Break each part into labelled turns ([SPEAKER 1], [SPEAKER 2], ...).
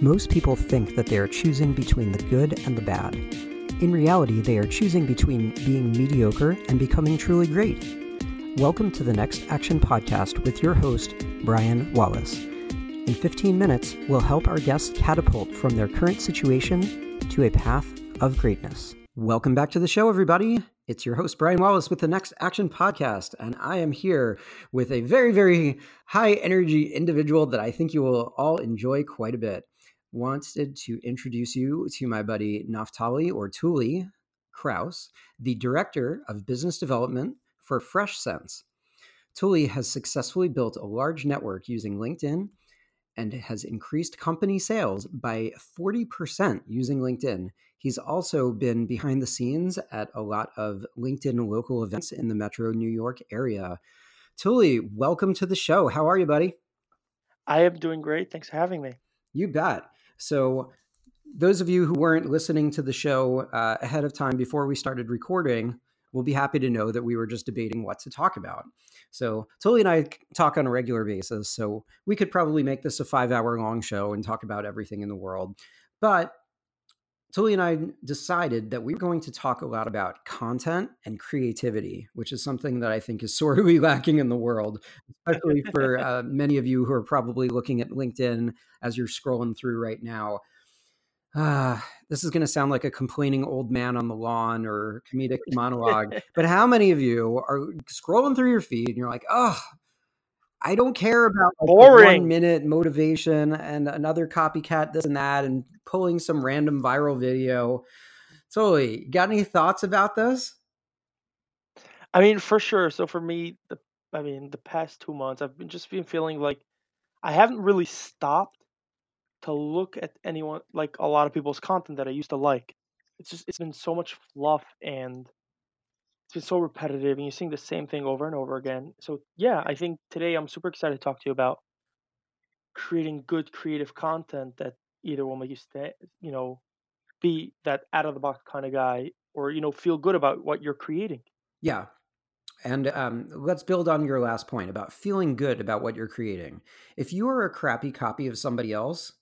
[SPEAKER 1] Most people think that they are choosing between the good and the bad. In reality, they are choosing between being mediocre and becoming truly great. Welcome to the Next Action Podcast with your host, Brian Wallace. In 15 minutes, we'll help our guests catapult from their current situation to a path of greatness. Welcome back to the show, everybody. It's your host, Brian Wallace, with the Next Action Podcast. And I am here with a very, very high energy individual that I think you will all enjoy quite a bit wanted to introduce you to my buddy Naftali or Tuli Kraus, the Director of Business Development for FreshSense. Tuli has successfully built a large network using LinkedIn and has increased company sales by 40% using LinkedIn. He's also been behind the scenes at a lot of LinkedIn local events in the metro New York area. Tuli, welcome to the show. How are you, buddy?
[SPEAKER 2] I am doing great. Thanks for having me.
[SPEAKER 1] You bet. So, those of you who weren't listening to the show uh, ahead of time before we started recording will be happy to know that we were just debating what to talk about. So, Tuli and I talk on a regular basis. So, we could probably make this a five hour long show and talk about everything in the world. But Tuli and I decided that we were going to talk a lot about content and creativity, which is something that I think is sorely lacking in the world, especially for uh, many of you who are probably looking at LinkedIn as you're scrolling through right now. Uh, this is going to sound like a complaining old man on the lawn or comedic monologue, but how many of you are scrolling through your feed and you're like, oh, I don't care about like
[SPEAKER 2] boring
[SPEAKER 1] one minute motivation and another copycat this and that and pulling some random viral video. Totally. Got any thoughts about this?
[SPEAKER 2] I mean, for sure. So for me, the I mean, the past two months, I've been just been feeling like I haven't really stopped to look at anyone like a lot of people's content that I used to like. It's just it's been so much fluff and it's been so repetitive and you're seeing the same thing over and over again. So yeah, I think today I'm super excited to talk to you about creating good creative content that either will make you stay, you know, be that out of the box kind of guy or you know feel good about what you're creating.
[SPEAKER 1] Yeah. And um, let's build on your last point about feeling good about what you're creating. If you are a crappy copy of somebody else,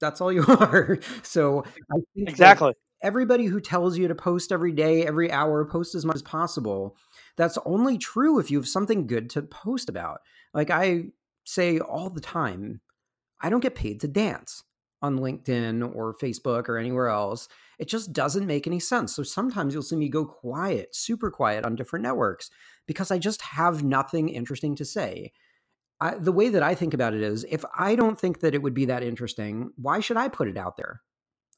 [SPEAKER 1] that's all you are. So I think
[SPEAKER 2] exactly
[SPEAKER 1] everybody who tells you to post every day, every hour, post as much as possible, that's only true if you have something good to post about. Like I say all the time, I don't get paid to dance on LinkedIn or Facebook or anywhere else. It just doesn't make any sense. So sometimes you'll see me go quiet, super quiet on different networks because I just have nothing interesting to say. I, the way that I think about it is if I don't think that it would be that interesting, why should I put it out there?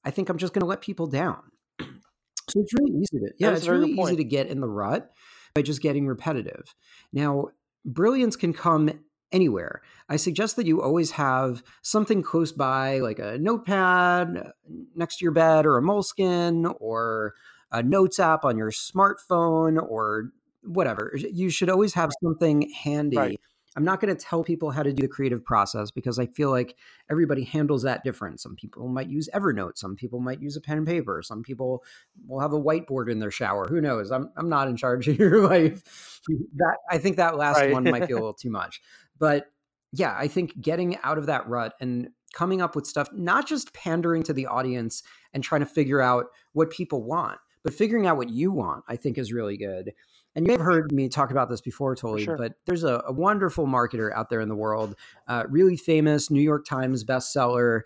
[SPEAKER 1] I think I'm just going to let people down. So it's really easy to yeah, it's really easy to get in the rut by just getting repetitive. Now, brilliance can come anywhere. I suggest that you always have something close by, like a notepad uh, next to your bed, or a Moleskine, or a notes app on your smartphone, or whatever. You should always have something handy. Right. I'm not going to tell people how to do the creative process because I feel like everybody handles that different. Some people might use Evernote, some people might use a pen and paper, some people will have a whiteboard in their shower. Who knows? I'm I'm not in charge of your life. That I think that last right. one might be a little too much. But yeah, I think getting out of that rut and coming up with stuff, not just pandering to the audience and trying to figure out what people want, but figuring out what you want, I think is really good. And you may have heard me talk about this before, Tuli, sure. but there's a, a, wonderful marketer out there in the world, uh, really famous New York Times bestseller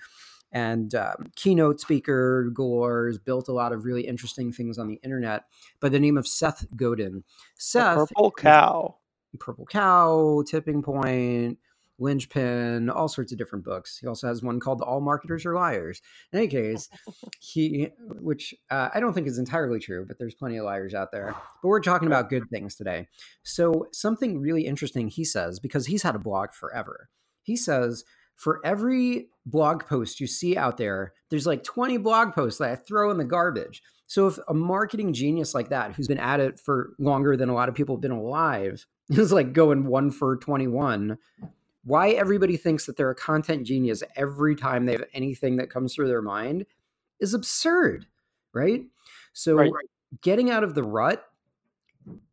[SPEAKER 1] and um, keynote speaker galore, has built a lot of really interesting things on the internet by the name of Seth Godin. Seth.
[SPEAKER 2] The purple cow.
[SPEAKER 1] Purple Cow, Tipping Point, Linchpin, all sorts of different books. He also has one called All Marketers Are Liars. In any case, he, which uh, I don't think is entirely true, but there's plenty of liars out there. But we're talking about good things today. So, something really interesting he says, because he's had a blog forever, he says, for every blog post you see out there, there's like 20 blog posts that I throw in the garbage. So if a marketing genius like that, who's been at it for longer than a lot of people have been alive, is like going one for 21, why everybody thinks that they're a content genius every time they have anything that comes through their mind is absurd, right? So right. getting out of the rut,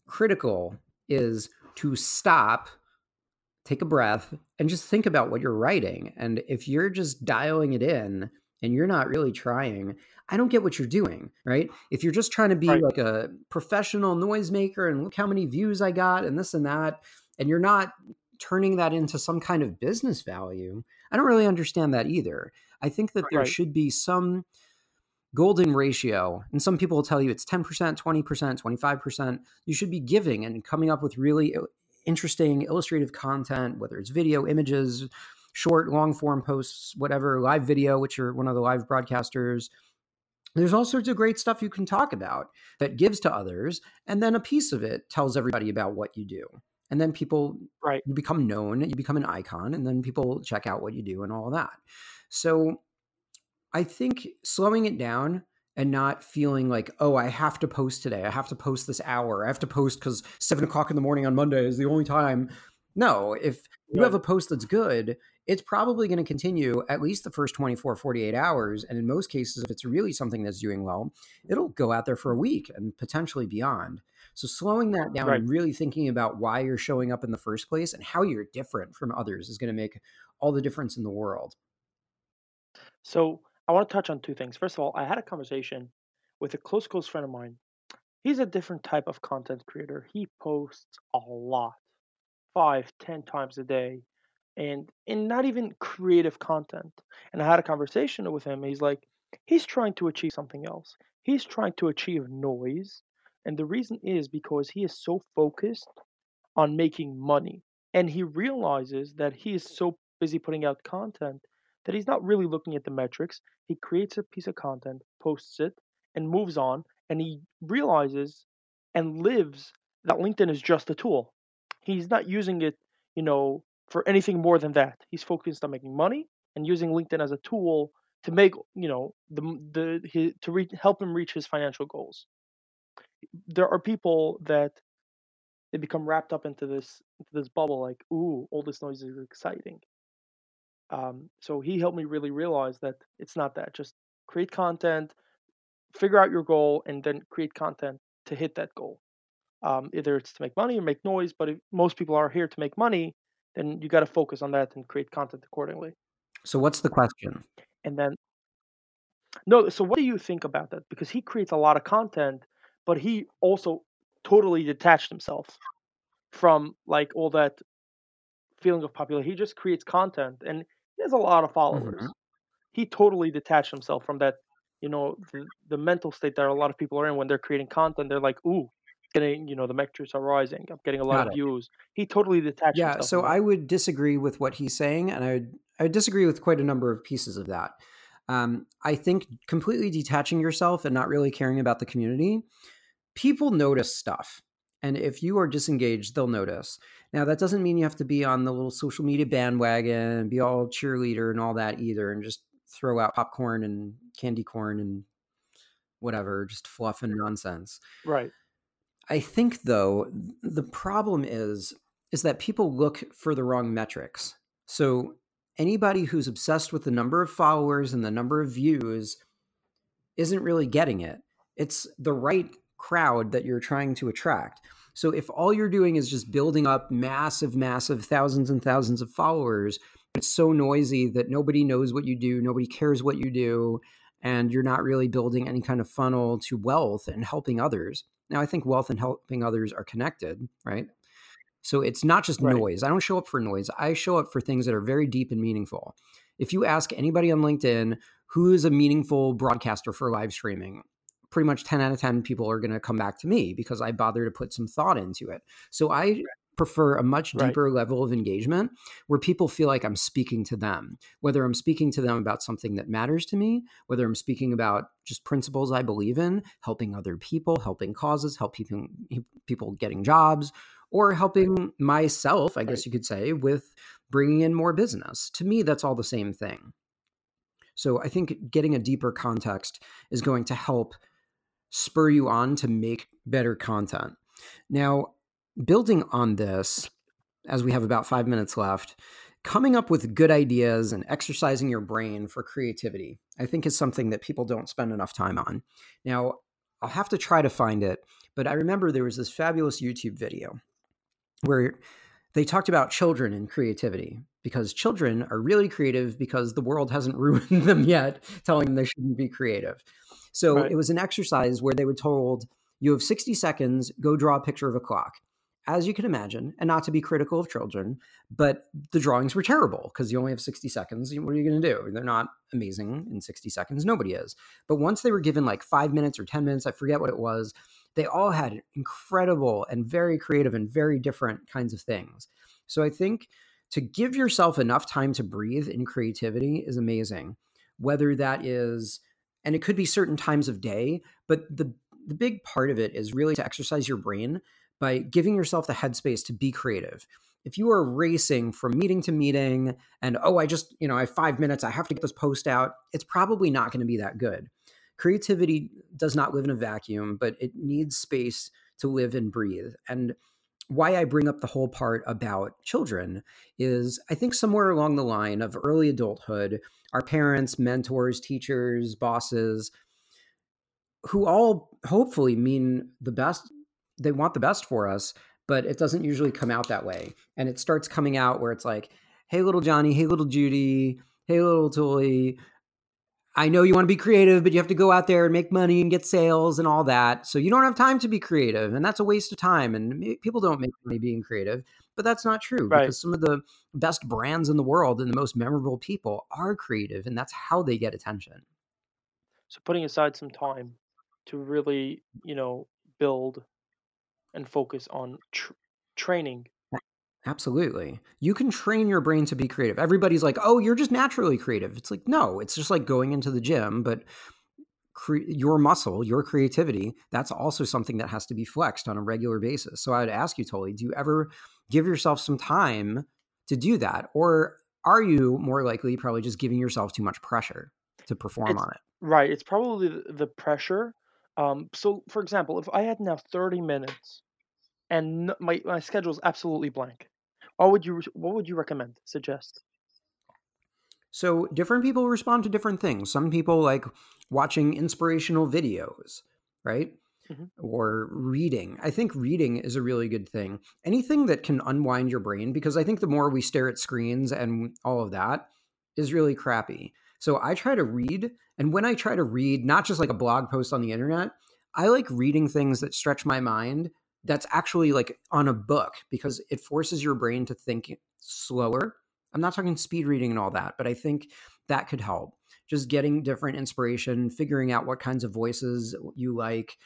[SPEAKER 1] critical is to stop take a breath and just think about what you're writing. And if you're just dialing it in and you're not really trying, I don't get what you're doing, right? If you're just trying to be right. like a professional noisemaker and look how many views I got and this and that, and you're not turning that into some kind of business value, I don't really understand that either. I think that there right. should be some golden ratio. And some people will tell you it's 10%, 20%, 25%. You should be giving and coming up with really uh, interesting illustrative content, whether it's video, images, short, long form posts, whatever, live video, which you're one of the live broadcasters. There's all sorts of great stuff you can talk about that gives to others. And then a piece of it tells everybody about what you do. And then people,
[SPEAKER 2] right.
[SPEAKER 1] you become known, you become an icon, and then people check out what you do and all that. So I think slowing it down and not feeling like, oh, I have to post today. I have to post this hour. I have to post because seven mm-hmm. o'clock in the morning on Monday is the only time. No, if you have a post that's good, it's probably going to continue at least the first 24, 48 hours. And in most cases, if it's really something that's doing well, it'll go out there for a week and potentially beyond. So slowing that down right. and really thinking about why you're showing up in the first place and how you're different from others is going to make all the difference in the world.
[SPEAKER 2] So I want to touch on two things. First of all, I had a conversation with a close, close friend of mine. He's a different type of content creator. He posts a lot, five, ten times a day, and and not even creative content. And I had a conversation with him. He's like, he's trying to achieve something else. He's trying to achieve noise, and the reason is because he is so focused on making money, and he realizes that he is so busy putting out content that he's not really looking at the metrics. He creates a piece of content, posts it, and moves on. And he realizes and lives that LinkedIn is just a tool. He's not using it, you know, for anything more than that. He's focused on making money and using LinkedIn as a tool to make, you know, the the his, to re- help him reach his financial goals. There are people that they become wrapped up into this into this bubble, like, ooh, all this noise is exciting. Um, so he helped me really realize that it's not that. Just create content, figure out your goal, and then create content to hit that goal. Um, either it's to make money or make noise, but if most people are here to make money, then you got to focus on that and create content accordingly.
[SPEAKER 1] So, what's the question?
[SPEAKER 2] And then, no, so what do you think about that? Because he creates a lot of content, but he also totally detached himself from like all that feeling of popularity. He just creates content and he has a lot of followers. Mm-hmm. He totally detached himself from that, you know, the, the, mental state that a lot of people are in when they're creating content. They're like, ooh, getting, you know, the metrics are rising. I'm getting a lot Got of it. views. He totally detached
[SPEAKER 1] yeah, so I would disagree with what he's saying, and I would I would disagree with quite a number of pieces of that. Um, I think completely detaching yourself and not really caring about the community, people notice stuff. And if you are disengaged, they'll notice. Now, that doesn't mean you have to be on the little social media bandwagon, and be all cheerleader and all that either, and just throw out popcorn and candy corn and whatever, just fluff and nonsense.
[SPEAKER 2] Right.
[SPEAKER 1] I think though the problem is is that people look for the wrong metrics. So anybody who's obsessed with the number of followers and the number of views isn't really getting it. It's the right crowd that you're trying to attract. So if all you're doing is just building up massive, massive thousands and thousands of followers, it's so noisy that nobody knows what you do, nobody cares what you do, and you're not really building any kind of funnel to wealth and helping others. Now, I think wealth and helping others are connected, right? So it's not just right. noise. I don't show up for noise. I show up for things that are very deep and meaningful. If you ask anybody on LinkedIn who is a meaningful broadcaster for live streaming, pretty much 10 out of 10 people are going to come back to me because I bother to put some thought into it. So I prefer a much deeper right. level of engagement where people feel like I'm speaking to them, whether I'm speaking to them about something that matters to me, whether I'm speaking about just principles I believe in, helping other people, helping causes, helping people, people getting jobs, or helping myself, I guess you could say, with bringing in more business. To me, that's all the same thing. So I think getting a deeper context is going to help spur you on to make better content. Now, building on this, as we have about five minutes left, coming up with good ideas and exercising your brain for creativity, I think is something that people don't spend enough time on. Now, I'll have to try to find it, but I remember there was this fabulous YouTube video where they talked about children and creativity because children are really creative because the world hasn't ruined them yet, telling them they shouldn't be creative. So
[SPEAKER 2] Right.
[SPEAKER 1] it was an exercise where they were told, you have 60 seconds, go draw a picture of a clock. As you can imagine, and not to be critical of children, but the drawings were terrible because you only have 60 seconds. What are you going to do? They're not amazing in 60 seconds. Nobody is. But once they were given like five minutes or 10 minutes, I forget what it was, they all had incredible and very creative and very different kinds of things. So I think to give yourself enough time to breathe in creativity is amazing. Whether that is, and it could be certain times of day, but the the big part of it is really to exercise your brain by giving yourself the headspace to be creative. If you are racing from meeting to meeting and oh, I just, you know, I have 5 minutes, I have to get this post out, it's probably not going to be that good. Creativity does not live in a vacuum, but it needs space to live and breathe. And why I bring up the whole part about children is I think somewhere along the line of early adulthood, our parents, mentors, teachers, bosses, who all hopefully mean the best, they want the best for us, but it doesn't usually come out that way. And it starts coming out where it's like, hey, little Johnny, hey, little Judy, hey, little Tuli, I know you want to be creative, but you have to go out there and make money and get sales and all that. So you don't have time to be creative, and that's a waste of time. And people don't make money being creative, but that's not true
[SPEAKER 2] Right.
[SPEAKER 1] because some of the best brands in the world and the most memorable people are creative, and that's how they get attention.
[SPEAKER 2] So putting aside some time to really, you know, build and focus on tr- training.
[SPEAKER 1] Absolutely. You can train your brain to be creative. Everybody's like, oh, you're just naturally creative. It's like, no, it's just like going into the gym, but cre- your muscle, your creativity, that's also something that has to be flexed on a regular basis. So I would ask you, Tuli, do you ever give yourself some time to do that? Or are you more likely probably just giving yourself too much pressure to perform
[SPEAKER 2] It's
[SPEAKER 1] on it?
[SPEAKER 2] right. It's probably the pressure. Um, so, for example, if I had now 30 minutes and n- my schedule is absolutely blank, what would you what would you recommend? Suggest?
[SPEAKER 1] So different people respond to different things. Some people like watching inspirational videos, right?
[SPEAKER 2] Mhm.
[SPEAKER 1] Or reading. I think reading is a really good thing. Anything that can unwind your brain, because I think the more we stare at screens and all of that is really crappy. So I try to read. And when I try to read, not just like a blog post on the internet, I like reading things that stretch my mind that's actually like on a book because it forces your brain to think slower I'm not talking speed reading and all that, but I think that could help. Just getting different inspiration, figuring out what kinds of voices you like,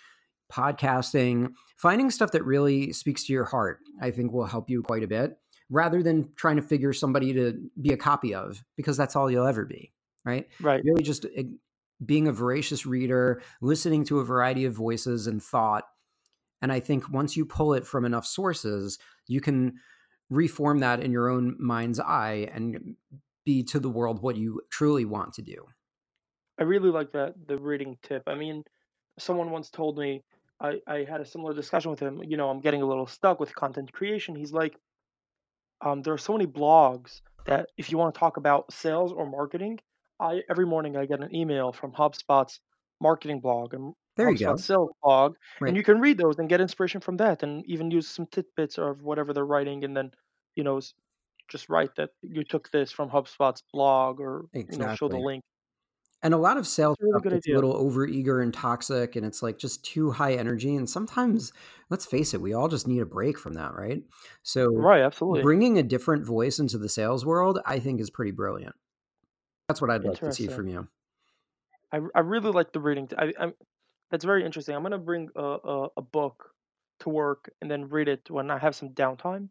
[SPEAKER 1] podcasting, finding stuff that really speaks to your heart, I think will help you quite a bit rather than trying to figure somebody to be a copy of because that's all you'll ever be, right?
[SPEAKER 2] Right.
[SPEAKER 1] Really just being a voracious reader, listening to a variety of voices and thought. And I think once you pull it from enough sources, you can reform that in your own mind's eye and be to the world what you truly want to do.
[SPEAKER 2] I really like that the reading tip. I mean, someone once told me I I had a similar discussion with him. You know, I'm getting a little stuck with content creation. He's like, um, there are so many blogs that if you want to talk about sales or marketing, I every morning I get an email from HubSpot's marketing blog and
[SPEAKER 1] There you
[SPEAKER 2] HubSpot
[SPEAKER 1] go.
[SPEAKER 2] sales blog, and you can read those and get inspiration from that, and even use some tidbits of whatever they're writing, and then you know just write that you took this from HubSpot's blog, or you know show the link.
[SPEAKER 1] And a lot of sales
[SPEAKER 2] really
[SPEAKER 1] stuff a little overeager and toxic, and it's like just too high energy. And sometimes, let's face it, we all just need a break from that, right? So
[SPEAKER 2] Right, absolutely.
[SPEAKER 1] bringing a different voice into the sales world, I think is pretty brilliant. That's what I'd like to see from you.
[SPEAKER 2] I I really like the reading. I, I that's very interesting. I'm gonna bring a, a a book to work and then read it when I have some downtime.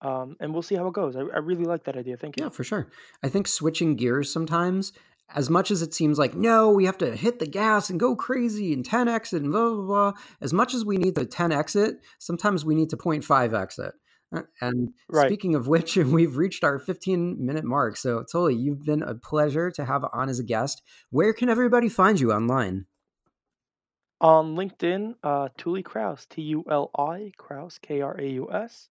[SPEAKER 2] Um, and we'll see how it goes. I, I really like that idea. Thank you.
[SPEAKER 1] Yeah, for sure. I think switching gears sometimes, as much as it seems like, no, we have to hit the gas and go crazy and 10x it and blah, blah, blah. As much as we need to 10x it, sometimes we need to 0.5x it. And
[SPEAKER 2] Right.
[SPEAKER 1] speaking of which, we've reached our 15 minute mark. So, Tuli, you've been a pleasure to have on as a guest. Where can everybody find you online?
[SPEAKER 2] On LinkedIn, uh, Tuli Kraus, T U L I Kraus, K R A U S.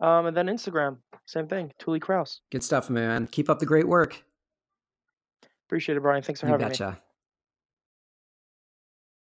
[SPEAKER 2] Um, and then Instagram, same thing, Tuli Kraus.
[SPEAKER 1] Good stuff, man. Keep up the great work.
[SPEAKER 2] Appreciate it, Brian. Thanks for
[SPEAKER 1] You
[SPEAKER 2] having me.
[SPEAKER 1] betcha.